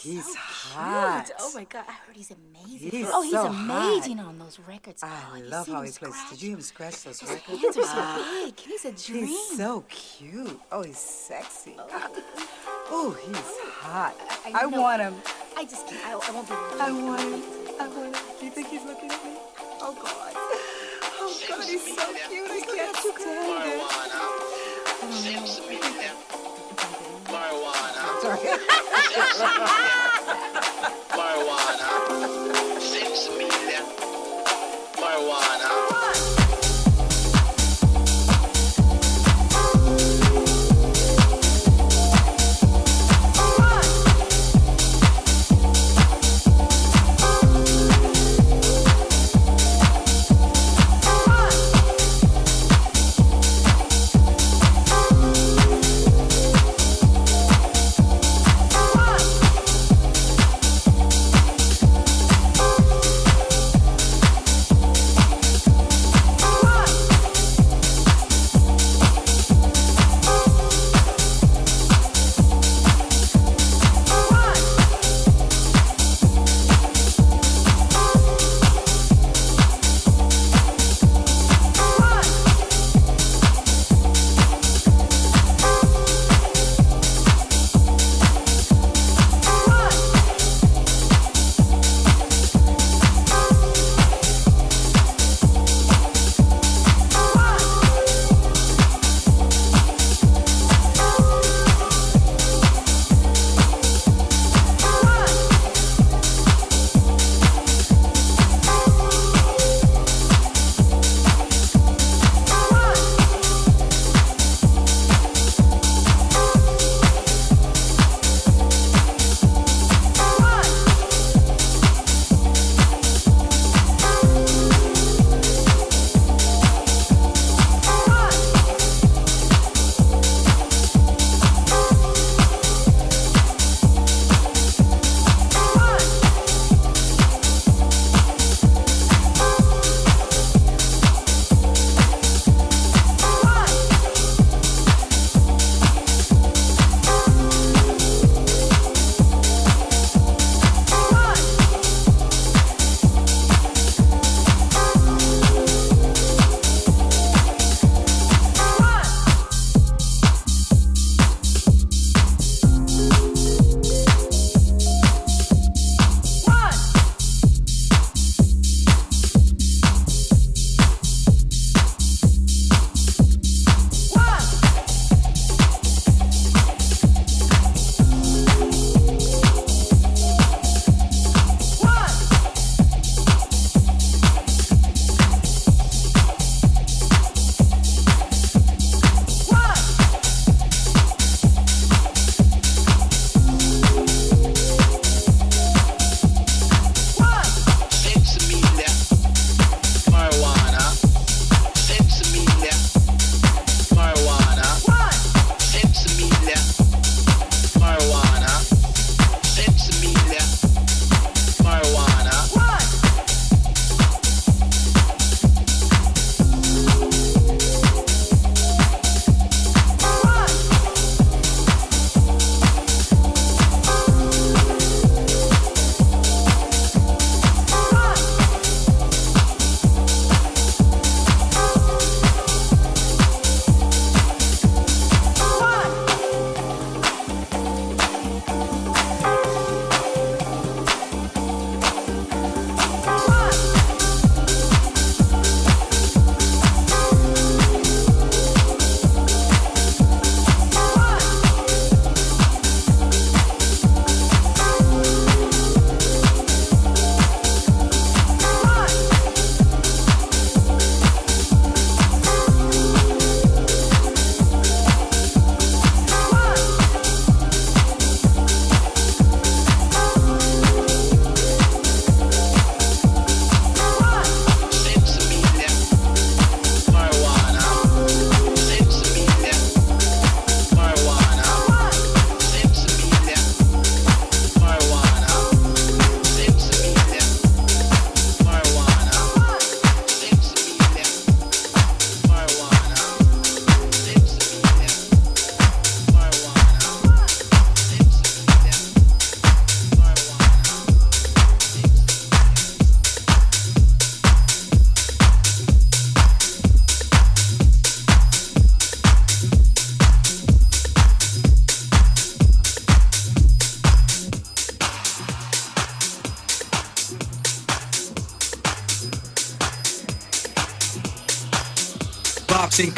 He's so hot. Cute. Oh my god, I heard he's amazing. He's oh, he's so amazing hot. on those records. I oh, love how he plays. Did you him scratch those His records? hands are so Ah, big. He's a dream. He's so cute. Oh, he's sexy. Oh, he's hot. I I, know. want him. I just can't. I, I won't be. I want him. I want him. Do you think he's looking at me? Oh God. Oh God, he's so cute. I can't stand it. To me that marijuana. Me that marijuana.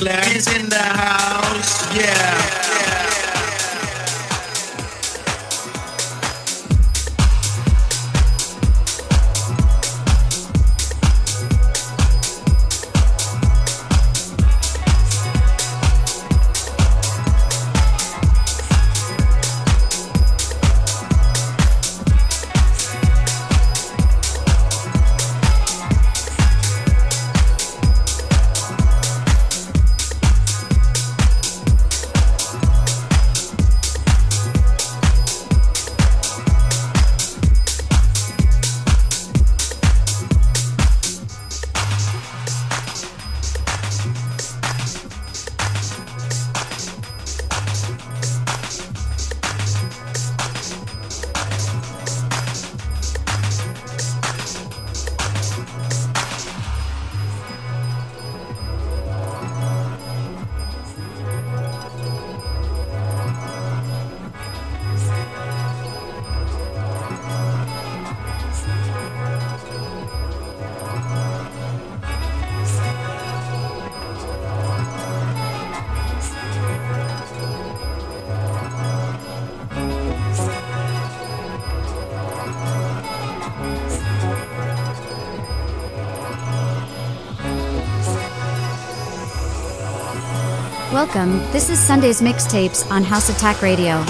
Sinclar is in the house. Welcome, this is Sunday's Mixtapes on House Attack Radio.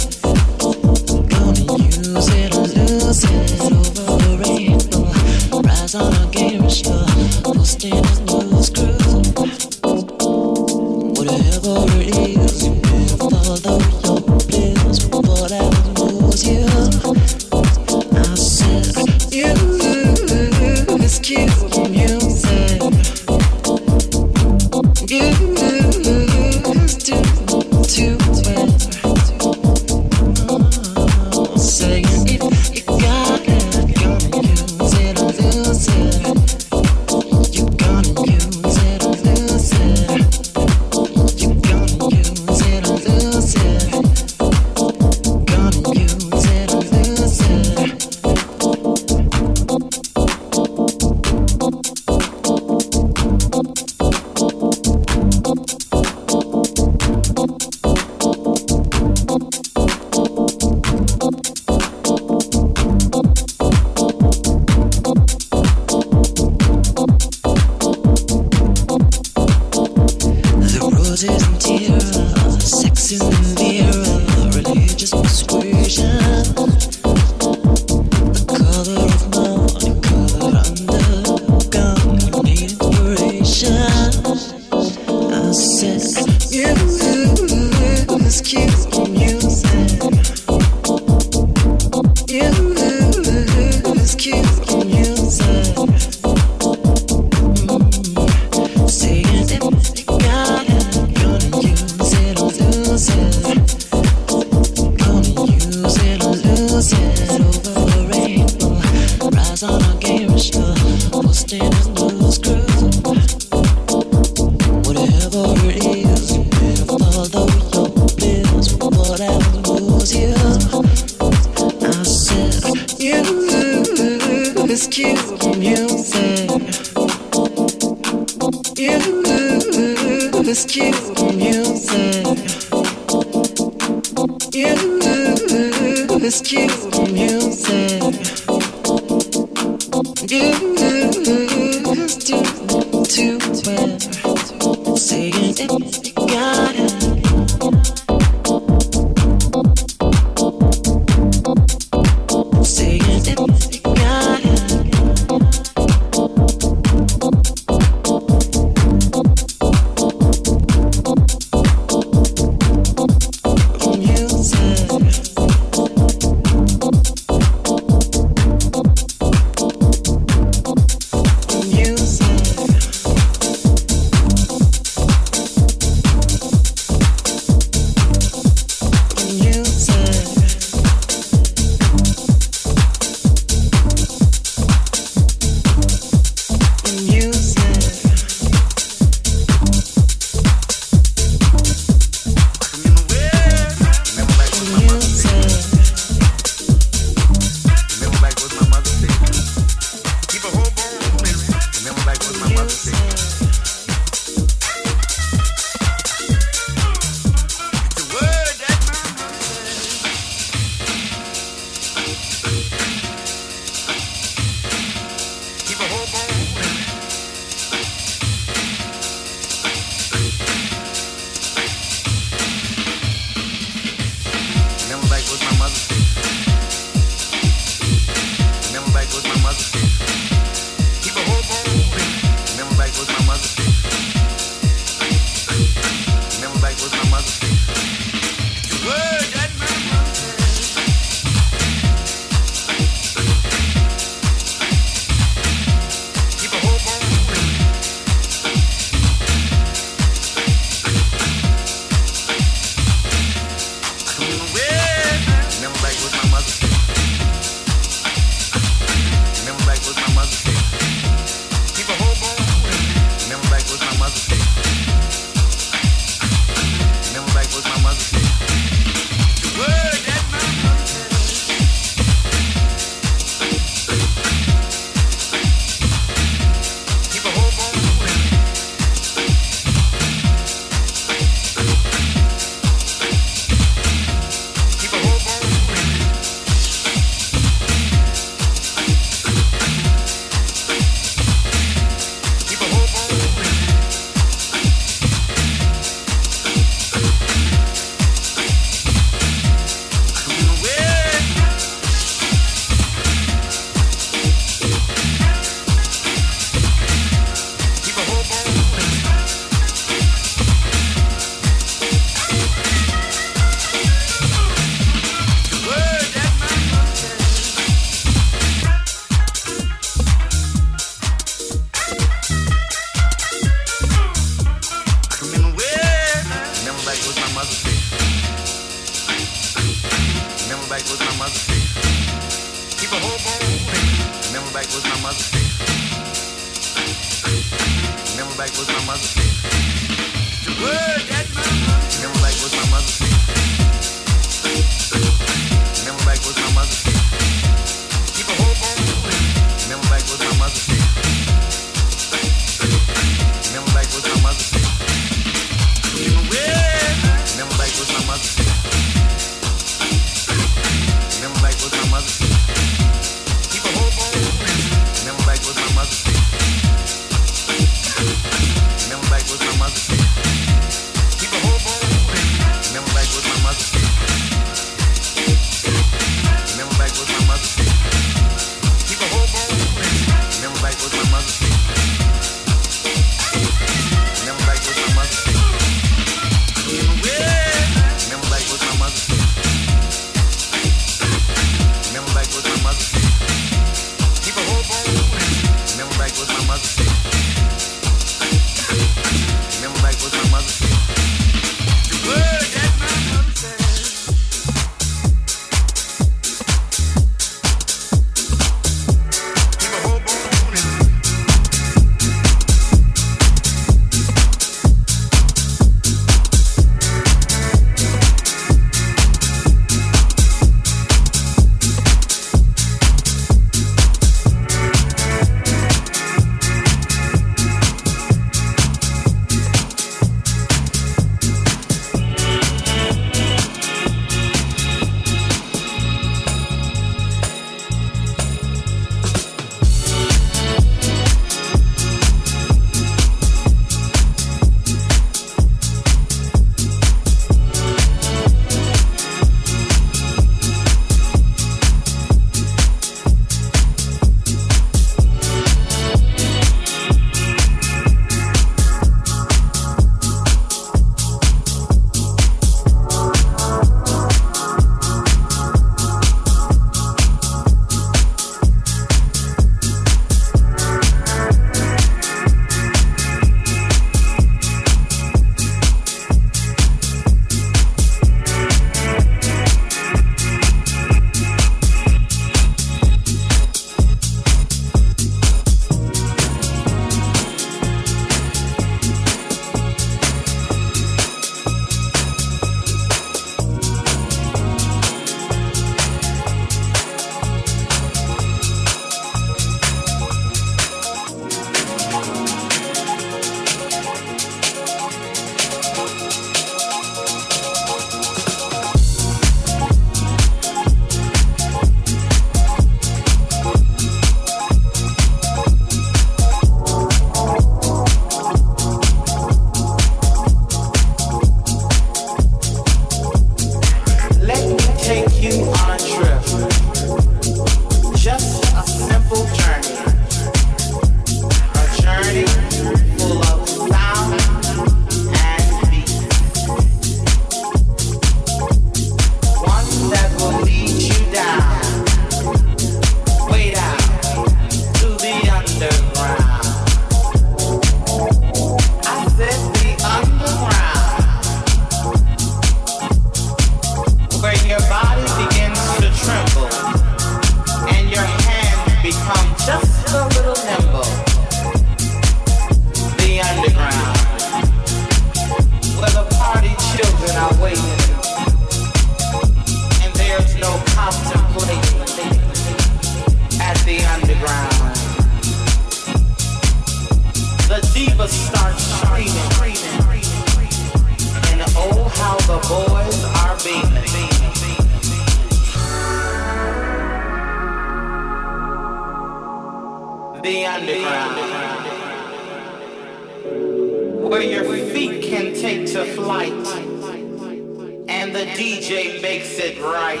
and the DJ makes it right.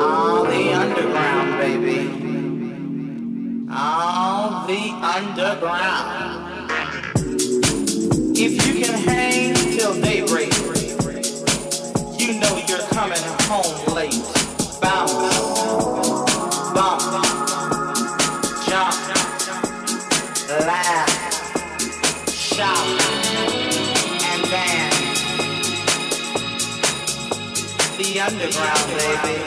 All the underground, baby. All the underground. If you can hang till daybreak, you know you're coming home late. underground, baby.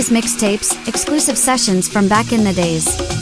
Sunday's mixtapes, exclusive sessions from back in the days.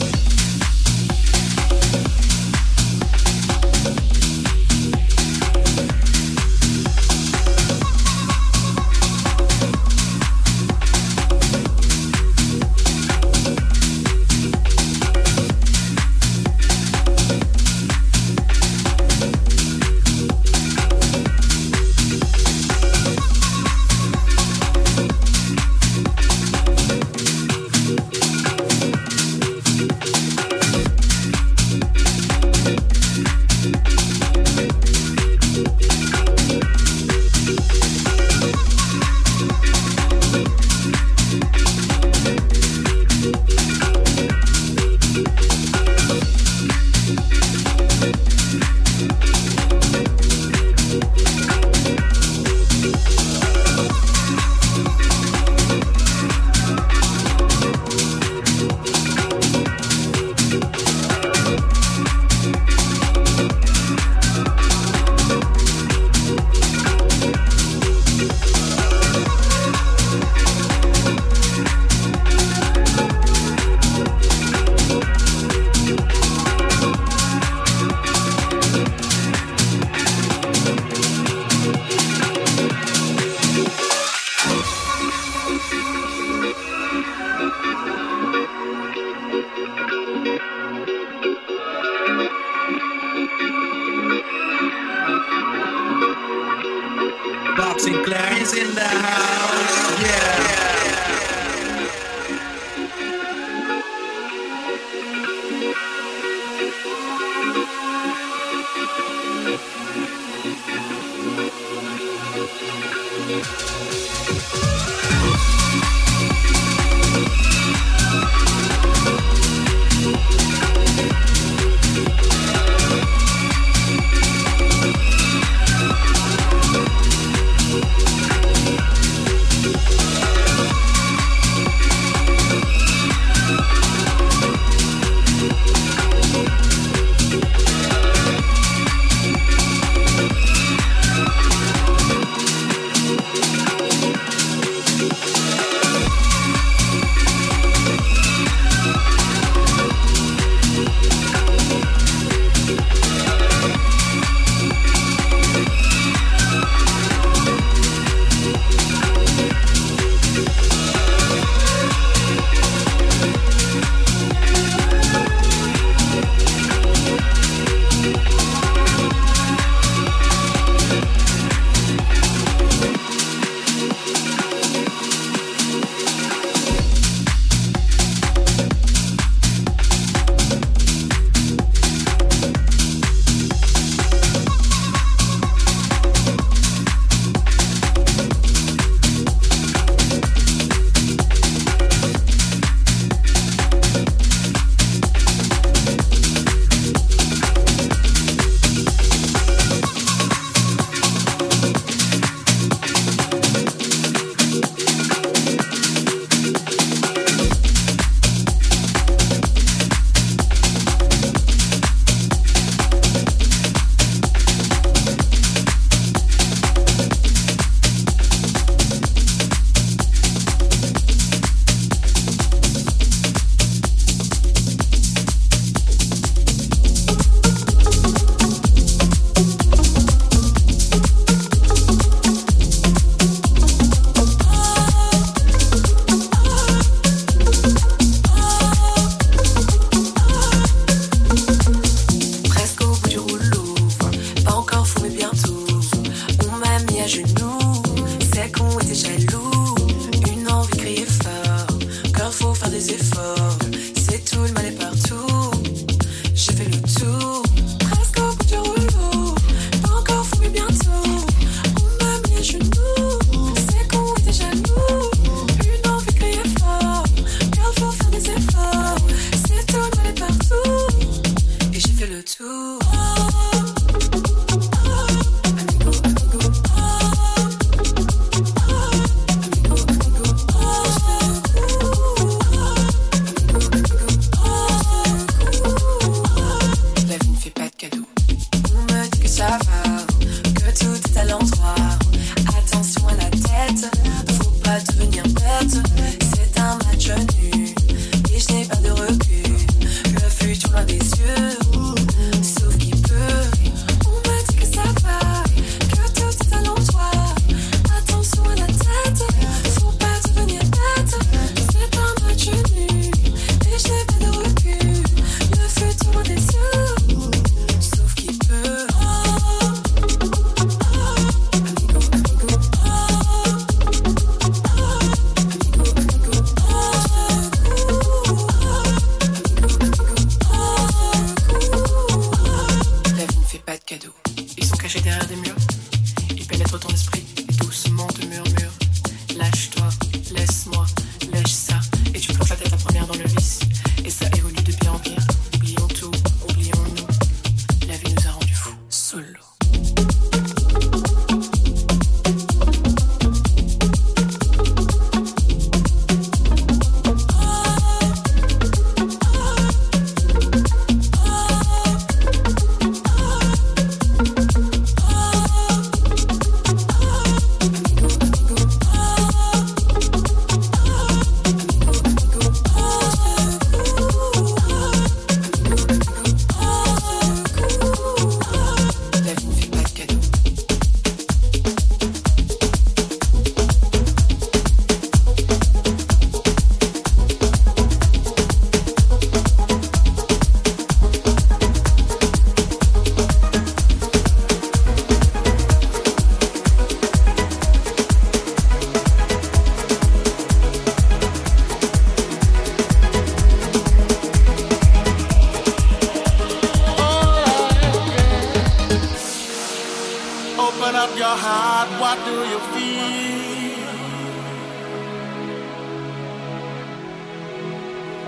open up your heart, what do you feel?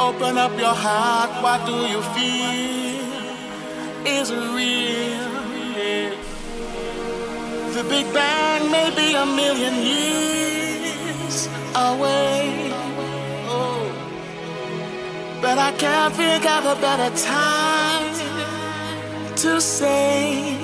Open up your heart, what do you feel? Is it real? The Big Bang may be a million years away. But I can't figure out a better time to say.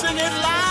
sing it loud.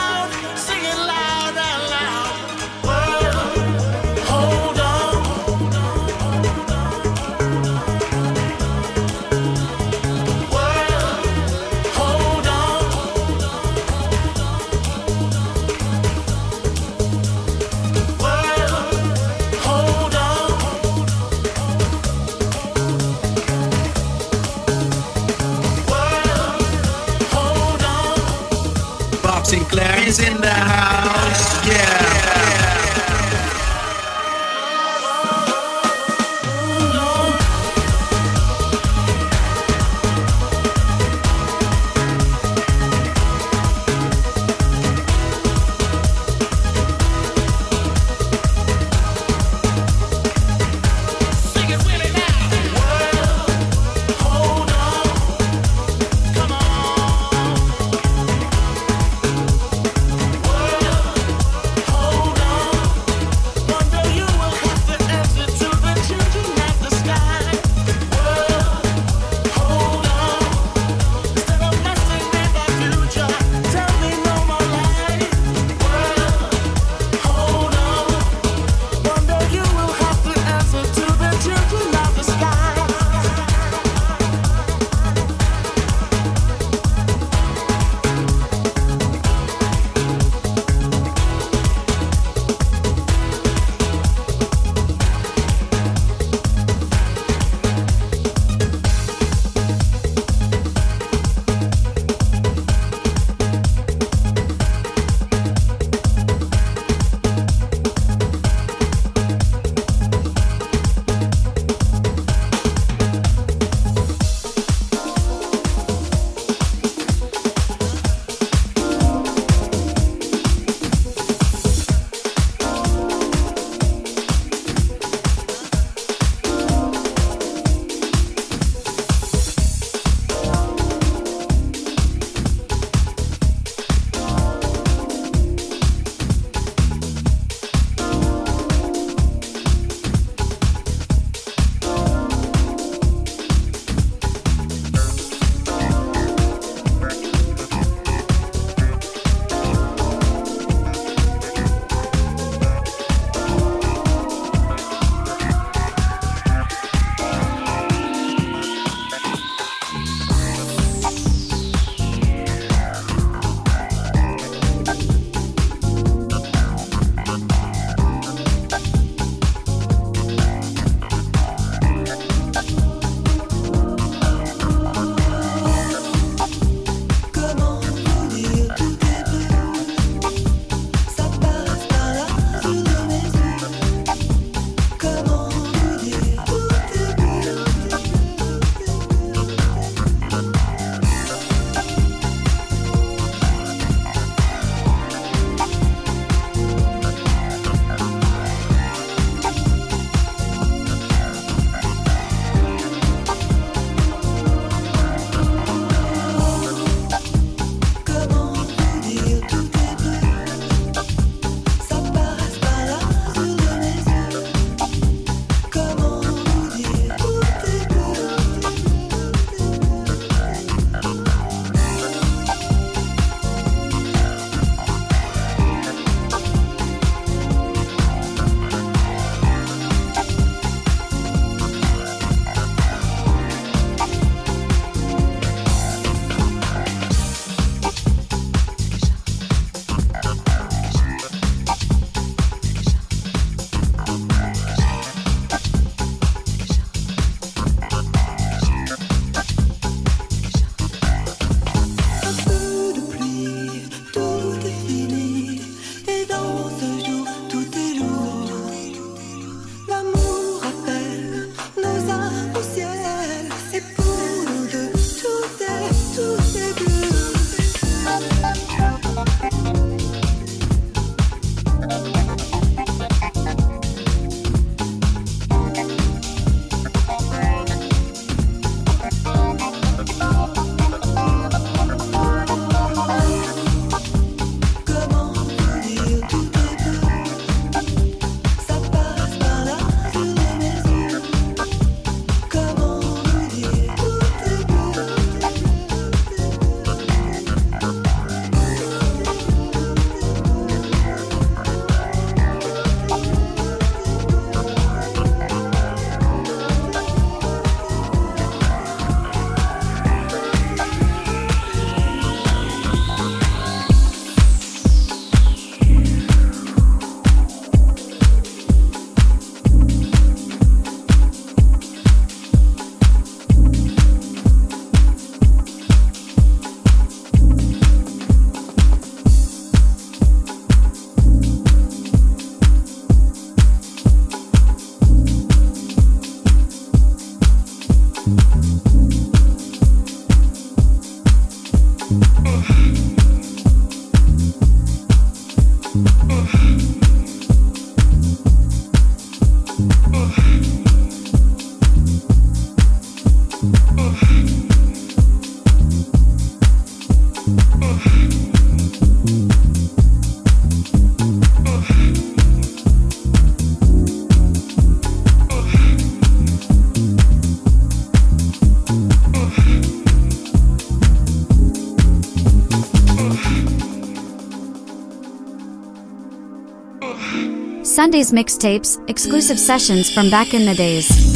Sunday's mixtapes, exclusive sessions from back in the days.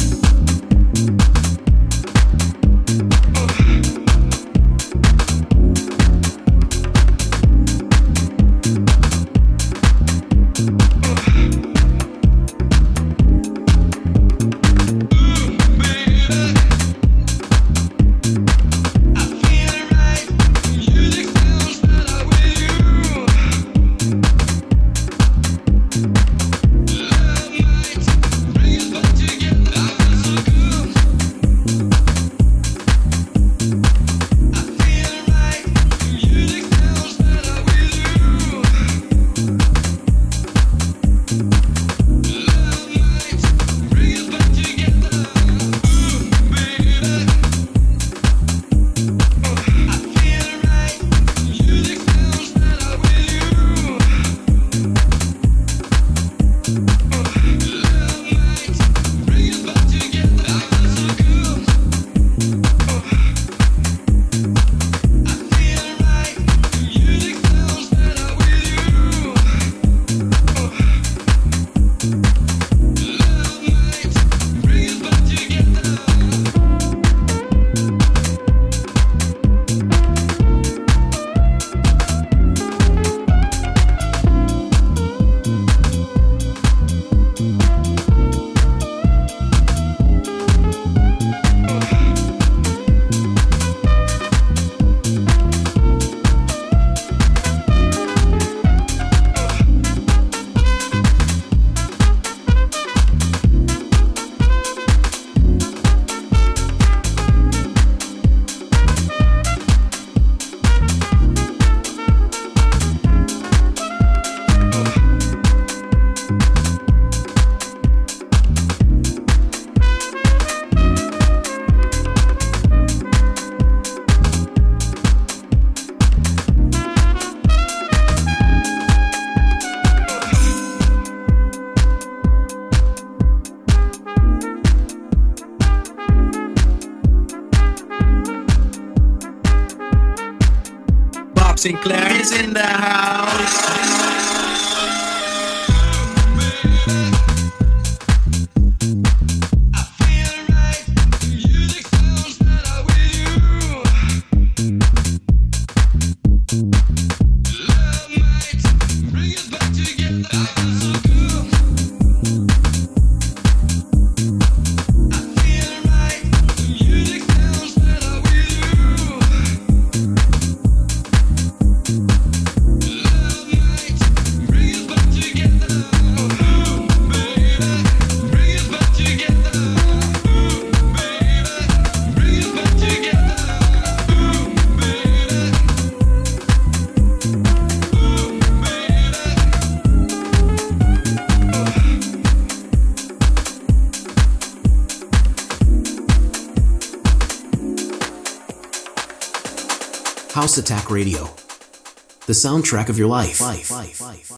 Sinclar Attack Radio. The soundtrack of your life.